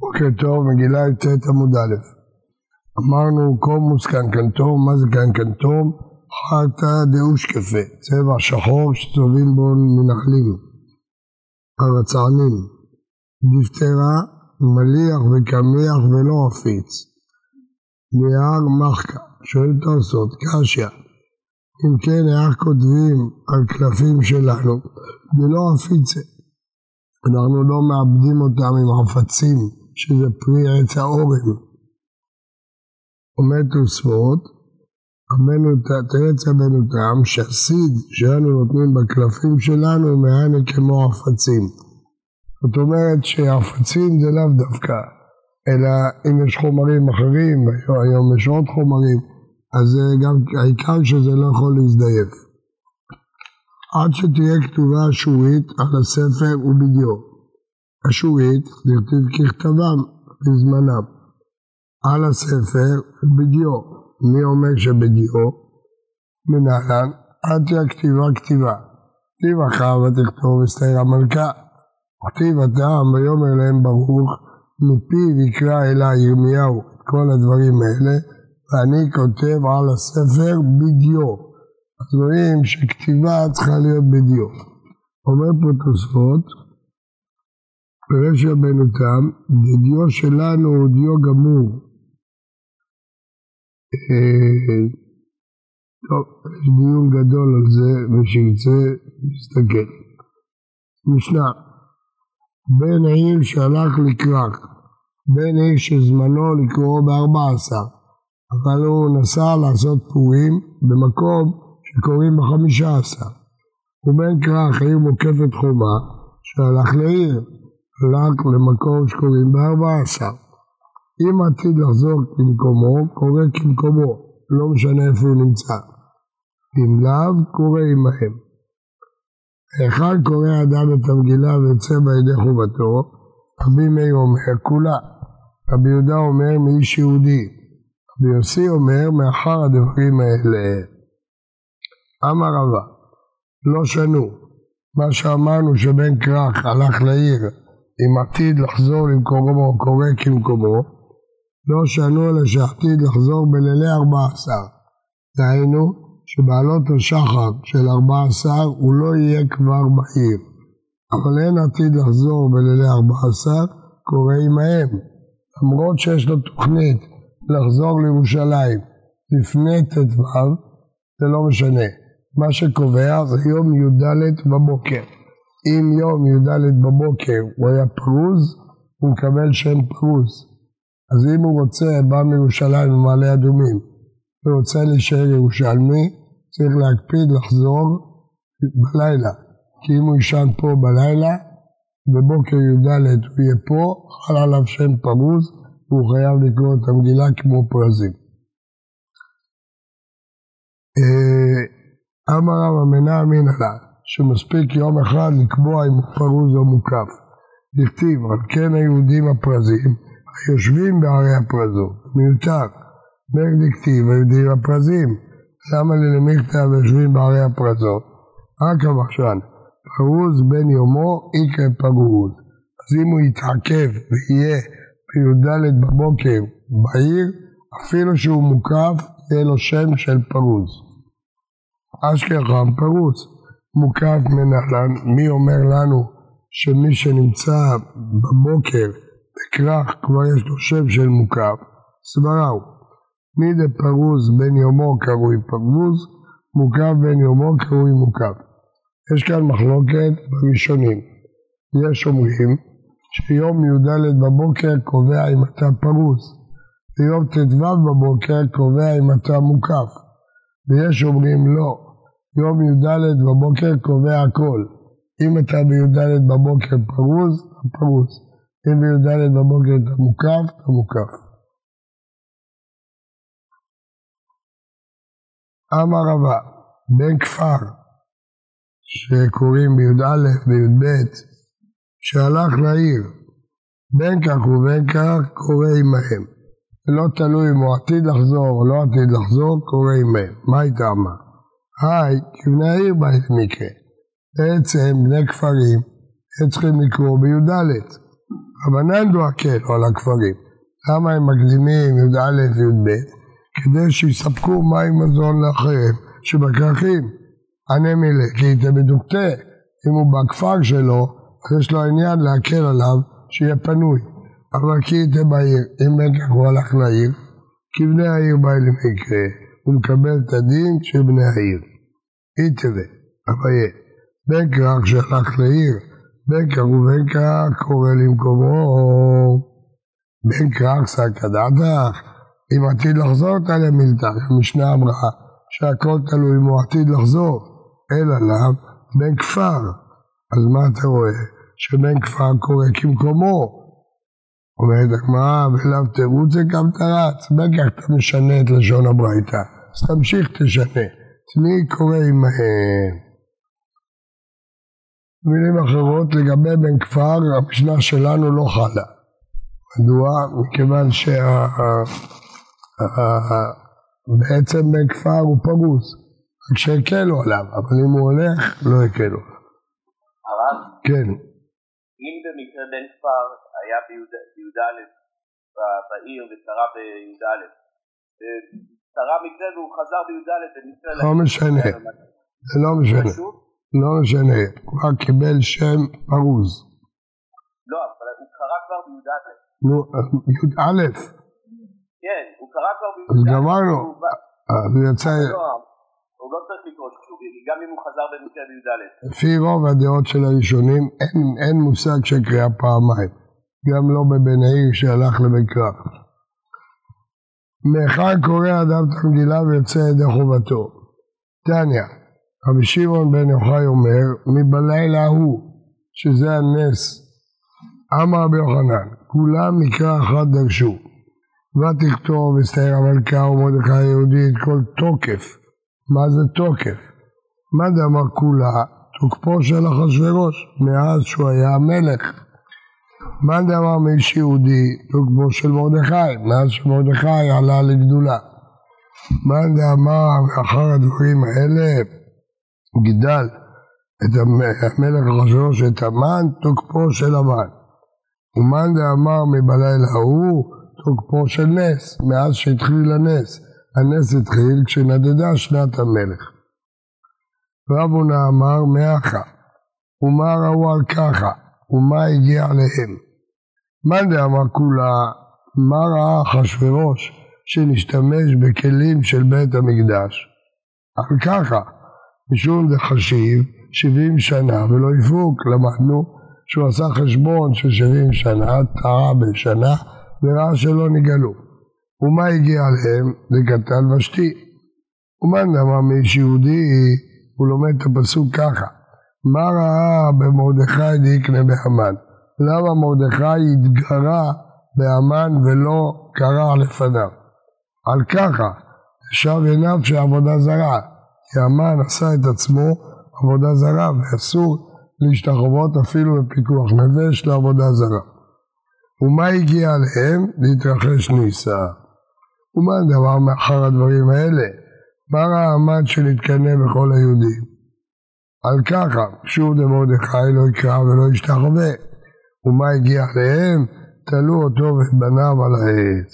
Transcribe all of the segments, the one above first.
בוקר טוב, מגילה י"ט עמוד א'. אמרנו קומוס קנקנטום, מה זה קנקנטום? חרטא דאושקפה, צבע שחור שטובים בו מנחלים, הרצענים, דפטרה, מליח וקמיח ולא עפיץ, נייר מחקה, שואל תוספות, קשיא, אם כן איך כותבים על קלפים שלנו, זה לא עפיצה, אנחנו לא מאבדים אותם עם חפצים שזה פרי עץ האורן. עומד תוספות, תרץ רבנו תם שהסיד שאנו נותנים בקלפים שלנו מענה כמו עפצים. זאת אומרת שעפצים זה לאו דווקא, אלא אם יש חומרים אחרים, היום יש עוד חומרים, אז גם העיקר שזה לא יכול להזדייף. עד שתהיה כתובה אשורית על הספר ובדיו. אשורית, נכתיב ככתבם בזמנם. על הספר ובדיו. מי אומר שבדיו? מנהלן, עד תהיה כתיבה כתיבה. כתיב אחר ותכתוב אסתר המלכה. וכתיב הטעם ויאמר להם ברוך, מפיו יקרא אלי ירמיהו את כל הדברים האלה, ואני כותב על הספר בדיו. אז רואים שכתיבה צריכה להיות בדיו. אומר פה תוספות, פירש רבנו תם, בדיו שלנו הוא דיו גמור. אה, טוב, יש דיון גדול על זה, ושירצה להסתכל. משנה, בן עיר שהלך לקרק, בן עיר שזמנו לקרוא בארבע עשר, אבל הוא נסע לעשות פורים במקום שקוראים בחמישה עשר. ובן כרך העיר מוקפת חומה, שהלך לעיר, הלך למקום שקוראים בארבע עשר. אם עתיד לחזור כמקומו, קורא כמקומו, לא משנה איפה הוא נמצא. אם לאו, קורא עמהם. היכן קורא אדם את המגילה ויוצא בידי חובתו, רבי מאיר אומר כולה, רבי יהודה אומר מאיש יהודי, רבי יוסי אומר מאחר הדברים האלה. אמר רבא, לא שנו, מה שאמרנו שבן כרך הלך לעיר עם עתיד לחזור למקומו קורא כמקומו, לא שנו אלא שעתיד לחזור בלילי ארבע עשר. דהיינו שבעלות השחר של ארבע עשר הוא לא יהיה כבר בעיר, אבל אין עתיד לחזור בלילי ארבע עשר, קורא עמהם, למרות שיש לו תוכנית לחזור לירושלים לפני ט"ו, זה לא משנה. מה שקובע זה יום י"ד בבוקר. אם יום י"ד בבוקר הוא היה פרוז, הוא מקבל שם פרוז. אז אם הוא רוצה, בא מירושלים ממעלה אדומים, ורוצה להישאר ירושלמי, צריך להקפיד לחזור בלילה. כי אם הוא יישן פה בלילה, בבוקר י"ד הוא יהיה פה, חל עליו שם פרוז, והוא חייב לקרוא את המגילה כמו פרזים. אה, אמר רב אמינא אמינא לה, שמספיק יום אחד לקבוע אם הוא פרוז או מוקף. דכתיב, על כן היהודים הפרזים, היושבים בערי הפרזות, מיותר. מאיך דכתיב, היהודים הפרזים, למה לי למכתב יושבים בערי הפרזות? רק המשל, פרוז בן יומו יקרא פרוז. אז אם הוא יתעכב ויהיה בי"ד בבוקר בעיר, אפילו שהוא מוקף, יהיה לו שם של פרוז. אשכחם פרוץ, מוקף מנהלן, מי אומר לנו שמי שנמצא בבוקר בכרך כבר יש לו שם של מוקף? סברא הוא. מדפרוז בן יומו קרוי פרוז, מוקף בן יומו קרוי מוקף. יש כאן מחלוקת בראשונים. יש אומרים שיום י"ד בבוקר קובע אם אתה פרוז, ויום ט"ו בבוקר קובע אם אתה מוקף. ויש אומרים לא, יום י"ד בבוקר קובע הכל. אם אתה בי"ד בבוקר פרוס, אתה פרוס. אם בי"ד בבוקר אתה מוקף, אתה מוקף. אמר רבה, בן כפר, שקוראים בי"א בי"ב, שהלך לעיר, בין כך ובין כך קורא עמהם. לא תלוי אם הוא עתיד לחזור או לא עתיד לחזור, קורא עמהם. מה הייתה אמרה? היי, כבני העיר בית מקרה. בעצם בני כפרים הם צריכים לקרוא בי"ד. רבנן דואקל על הכפרים. למה הם מקדימים י"א וי"ב? כדי שיספקו מים מזון לאחרים שבכרכים. הנמילה, כי היא מדוכתה, אם הוא בכפר שלו, אז יש לו עניין להקל עליו שיהיה פנוי. אבל כי יתה בעיר, אם בין כך הוא הלך לעיר, כבני העיר בא למקרה, הוא מקבל את הדין של בני העיר. יתווה, אביה, בין כך שהלך לעיר, בין כך ובין כך קורא למקומו, בין כך שק הדעתך, אם עתיד לחזור תעלה מילתך, המשנה אמרה שהכל תלוי אם הוא עתיד לחזור, אלא לאו בן כפר. אז מה אתה רואה? שבן כפר קורא כמקומו. אומרת הגמרא, ולאו תירוץ זה גם תרץ, בכך אתה משנה את לשון הברייתא, אז תמשיך תשנה. תני קורא עמהם. במילים אחרות, לגבי בן כפר, המשנה שלנו לא חלה. מדוע? מכיוון שבעצם בן כפר הוא פרוס, רק שהקלו עליו, אבל אם הוא הולך, לא הקלו עליו. הרב? כן. אם במקרה בן כפר היה בי"א בעיר וקרא בי"א, קרה מקרה והוא חזר בי"א במקרה... לא משנה, זה לא משנה, לא משנה, הוא כבר קיבל שם ארוז. לא, אבל הוא קרא כבר בי"א. נו, י"א. כן, הוא קרא כבר בי"א. אז גמרנו, אז יצא... לא, הוא לא צריך לקרוא שוב, גם אם הוא חזר במקרה בי"א. לפי רוב הדעות של הראשונים אין, אין מושג של קריאה פעמיים, גם לא בבן העיר שהלך לבן מאחר קורא אדם את המגילה ויוצא ידי חובתו. תניא, רבי שמעון בן יוחאי אומר, מבלילה ההוא, שזה הנס, אמר רבי יוחנן, כולם מקרא אחד דרשו. ותכתוב אסתר המלכה ומרדכי היהודי את כל תוקף. מה זה תוקף? מה דאמר כולה? תוקפו של אחשורוש, מאז שהוא היה המלך. מאן דאמר מאיש יהודי, תוקפו של מרדכי, מאז שמרדכי עלה לגדולה. מאן דאמר אחר הדברים האלה, גידל את המלך אחשורוש את המן, תוקפו של המן. ומאן דאמר מבלילה ההוא, תוקפו של נס, מאז שהתחיל הנס. הנס התחיל כשנדדה שנת המלך. רבונה אמר מאחה, ומה ראו על ככה, ומה הגיע עליהם. מאן דאמר כולה, מה ראה אחשורוש שנשתמש בכלים של בית המקדש? על ככה, משום דחשיב שבעים שנה ולא יפוק, למדנו שהוא עשה חשבון של שבעים שנה, טעה בשנה, וראה שלא נגלו. ומה הגיע עליהם? לקטן ושתי. ומאן דאמר מאיש יהודי, הוא לומד את הפסוק ככה, מה ראה במרדכי דיקנה בהמן? למה מרדכי התגרה בהמן ולא קרע לפניו? על ככה, שב עיניו של עבודה זרה, כי המן עשה את עצמו עבודה זרה ואסור להשתחוות אפילו בפיקוח נפש לעבודה זרה. ומה הגיע עליהם? להתרחש ניסה. ומה הדבר מאחר הדברים האלה? מה המן שנתקנא בכל היהודים? על ככה, שוב דמרדכי לא יקרא ולא ישתחווה. ומה הגיע עליהם? תלו אותו ואת בניו על העץ.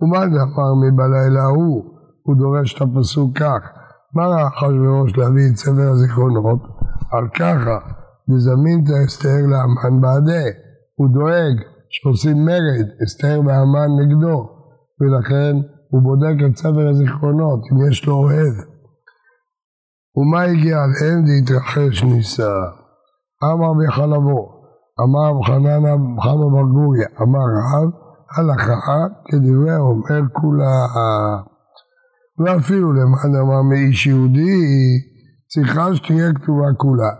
ומה דבר מבלילה ההוא? הוא דורש את הפסוק כך, מה ראה אחשוורוש להביא את ספר הזיכרונות? על ככה, דזמינתא אסתר לאמן בעדי. הוא דואג שעושים מרד, אסתר והמן נגדו, ולכן הוא בודק את ספר הזיכרונות, אם יש לו אוהב. ומה הגיע עליהם להתרחש ניסה? אמר בחלבו, אמר חננה חמא בר גוריה, אמר רב, הלכה כדברי אומר כולה. ואפילו למען אמר מאיש יהודי, צריכה שתהיה כתובה כולה.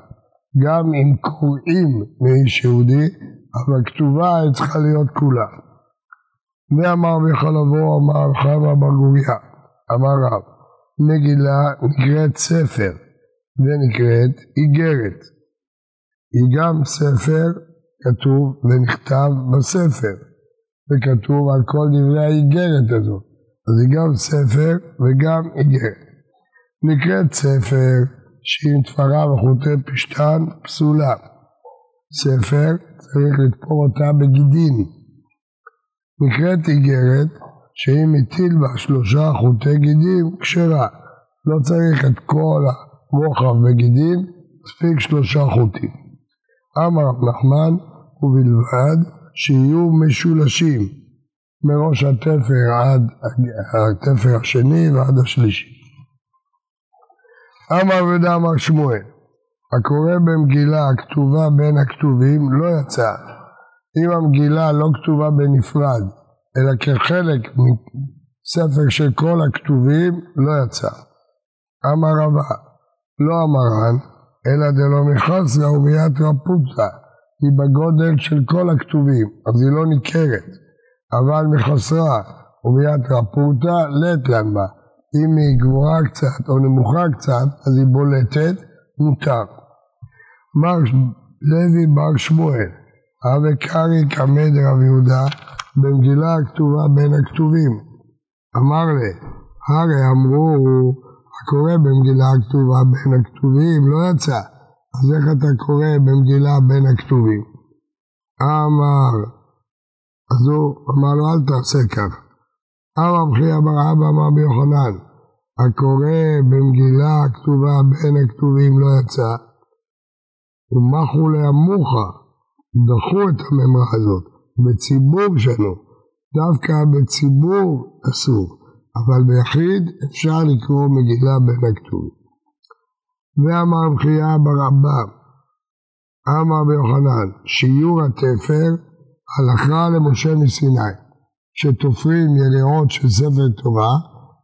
גם אם קוראים מאיש יהודי, אבל כתובה צריכה להיות כולה. ואמר בחלבו, אמר חמא בר גוריה, אמר רב, מגילה נקראת ספר ונקראת איגרת. היא גם ספר כתוב ונכתב בספר, וכתוב על כל דברי האיגרת הזאת. אז היא גם ספר וגם איגרת. נקראת ספר שעם תפרה וחוטי פשתן פסולה. ספר, צריך לתפור אותה בגידין. נקראת איגרת שאם הטיל בה שלושה חוטי גידים, כשרה. לא צריך את כל הרוחב בגידים, מספיק שלושה חוטים. אמר רב נחמן, ובלבד שיהיו משולשים מראש התפר עד התפר השני ועד השלישי. אמר ודה אמר שמואל, הקורא במגילה הכתובה בין הכתובים לא יצא. אם המגילה לא כתובה בנפרד, אלא כחלק מספר של כל הכתובים, לא יצא. אמר רבה, לא אמרן, אלא דלא מחסרה ומיית רפוצה, היא בגודל של כל הכתובים, אז היא לא ניכרת. אבל מחסרה ומיית רפותה, לית לן בה. אם היא גבוהה קצת או נמוכה קצת, אז היא בולטת, מותר. מר לוי בר שמואל, אבי קרעי קמא דרב יהודה, במגילה הכתובה בין הכתובים. אמר לי, הרי אמרו, הקורא במגילה הכתובה בין הכתובים לא יצא, אז איך אתה קורא במגילה בין הכתובים? אמר, אז הוא אמר לו אל תעשה כך. אמר בכי אמר אבא אמר ביוחנן, הקורא במגילה הכתובה בין הכתובים לא יצא, ומחו לעמוכה, דחו את הממרה הזאת, בציבור שלו, דווקא בציבור אסור, אבל ביחיד אפשר לקרוא מגילה בין הכתובים. ואמר בחייה ברבה, אמר ביוחנן, שיעור התפר, הלכה למשה מסיני, שתופרים יריעות של ספר תורה,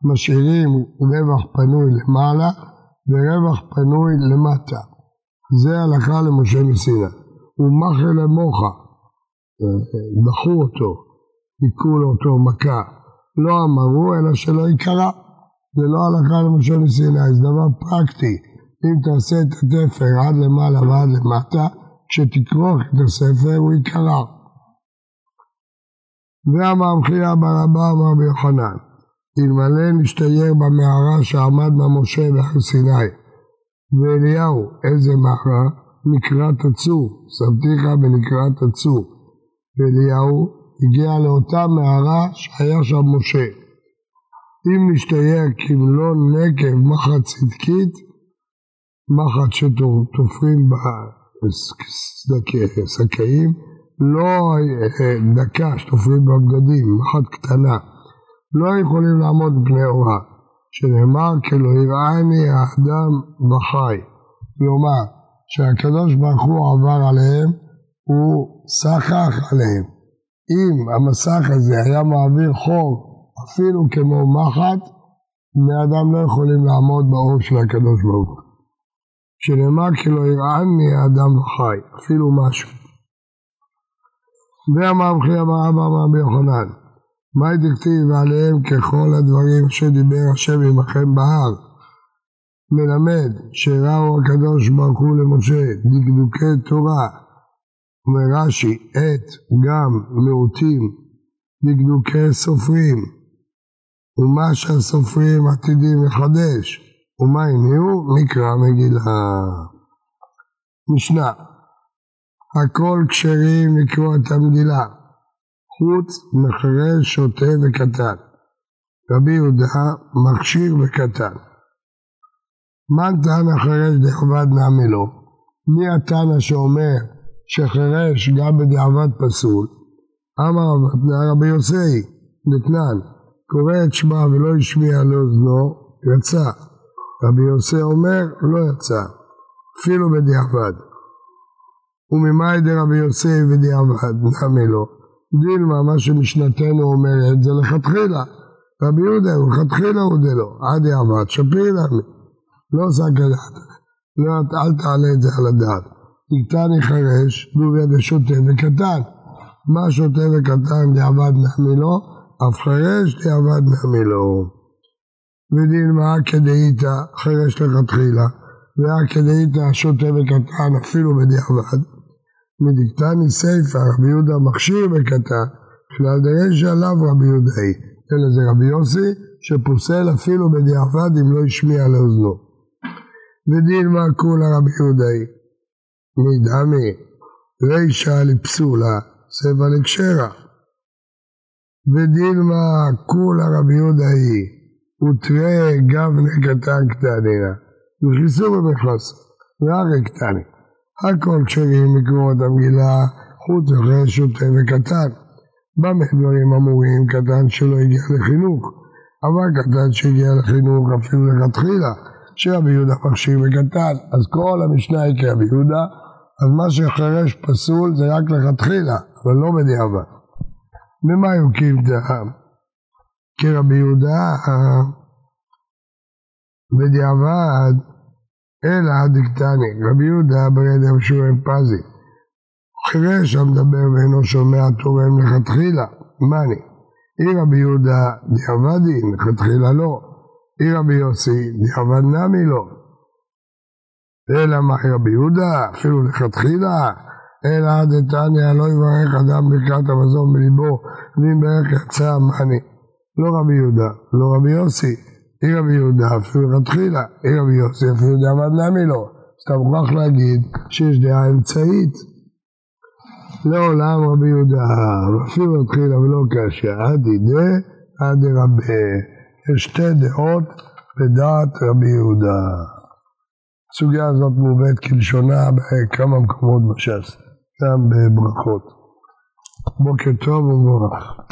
משאירים רווח פנוי למעלה ורווח פנוי למטה. זה הלכה למשה מסיני. ומחל למוחה, דחו אותו, היכו לו אותו מכה, לא אמרו אלא שלא יקרא. זה לא הלכה למשה מסיני, זה דבר פרקטי. אם תעשה את התפר עד למעלה ועד למטה, כשתכרוך את הספר הוא יקרא. ואמר מחייה ברבה אמר ביוחנן, אלמלא נשתייר במערה שעמד בה משה בהר סיני, ואליהו, איזה מערה? נקרא תצור, סבתיך בנקרא תצור. ואליהו הגיע לאותה מערה שהיה שם משה. אם נשתייר כמלוא נקב מחט צדקית, מחט שתופרים בשקעים, לא אה, דקה שתופרים בבגדים, מחט קטנה, לא יכולים לעמוד בפני אורה, שנאמר כלא יראני האדם וחי. כלומר, שהקדוש ברוך הוא עבר עליהם, הוא סחח עליהם. אם המסך הזה היה מעביר חור אפילו כמו מחט, בני אדם לא יכולים לעמוד באור של הקדוש ברוך הוא. שנאמר כי לא יראני האדם וחי, אפילו משהו. ואמר בכי אמר אבא אמר ביוחנן, מה דכתיב עליהם ככל הדברים שדיבר השם עמכם בהר? מלמד שראו הקדוש ברוך הוא למשה דקדוקי תורה, אומר רש"י, עת גם מיעוטים, דקדוקי סופרים, ומה שהסופרים עתידים לחדש, ומה הניעו? מקרא מגילה. משנה, הכל כשרים לקרוא את המגילה, חוץ מחרש, שוטה וקטן. רבי יהודה מכשיר וקטן. מן תנא חרש דחבד נעמי לו? מי התנא שאומר שחרש גם בדיעבד פסול? אמר רבי יוסי, נתנן, קורא את שמע ולא השמיע לאוזנו, יצא. רבי יוסי אומר, לא יצא, אפילו בדיעבד. וממאי דרבי יוסי בדיעבד, נעמי לו? דילמה, מה שמשנתנו אומרת, זה לכתחילה. רבי יהודה, לכתחילה הוא דלו, עד יעבד, שפיר נעמי. לא כדעת, לא, אל תעלה את זה על הדעת. תקטני חרש, דובי ידי שוטה וקטן. מה שוטה וקטן דיעבד נחמילו, אף חרש דיעבד נחמילו. ודין מה כדאיתא חרש לכתחילה, ואה כדאיתא שוטה וקטן אפילו בדיעבד. מדקתני סיפא רבי יהודה מכשיר וקטן, כלל דייש עליו רבי יהודאי. אלא זה רבי יוסי שפוסל אפילו בדיעבד אם לא השמיע לאוזנו. ודין מה כולה רבי יהודאי. מדמי, רישא לפסולה, ספר לקשרה. ודילמה כולה רבי יהודה היא, ותראה גבנה קטן קטנינה, נכנסו במכנס, וארי קטני. הכל כשרים את המגילה, חוץ אחרי שוטה וקטן. במה דברים אמורים קטן שלא הגיע לחינוך, אבל קטן שהגיע לחינוך אפילו לכתחילה, שרבי יהודה מכשיר בקטן, אז כל המשנה היא כרבי יהודה, אז מה שחרש פסול זה רק לכתחילה, אבל לא בדיעבד. ממה יוקים דעם? כרבי יהודה, בדיעבד, אלא דקטני, רבי יהודה ברד המשורר פזי. חירש המדבר ואינו שומע תורם לכתחילה, מאני. אי רבי יהודה דיעבדי, לכתחילה לא. אי רבי יוסי דיעבד נמי לא. אלא מה רבי יהודה, אפילו לכתחילה, אלא עד דתניא לא יברך אדם ברכת המזון בליבו, ואם ברך יצא מאני. לא רבי יהודה, לא רבי יוסי, אי רבי יהודה אפילו לכתחילה, אי רבי יוסי אפילו דיעבד נמי לא. אז אתה מוכרח להגיד שיש דעה אמצעית. לעולם רבי יהודה, אפילו התחילה ולא קשה, עד ידי עד רבי. יש שתי דעות בדעת רבי יהודה. הסוגיה הזאת מובאת כלשונה בכמה מקומות בש"ס, גם בברכות. בוקר טוב ומבורך.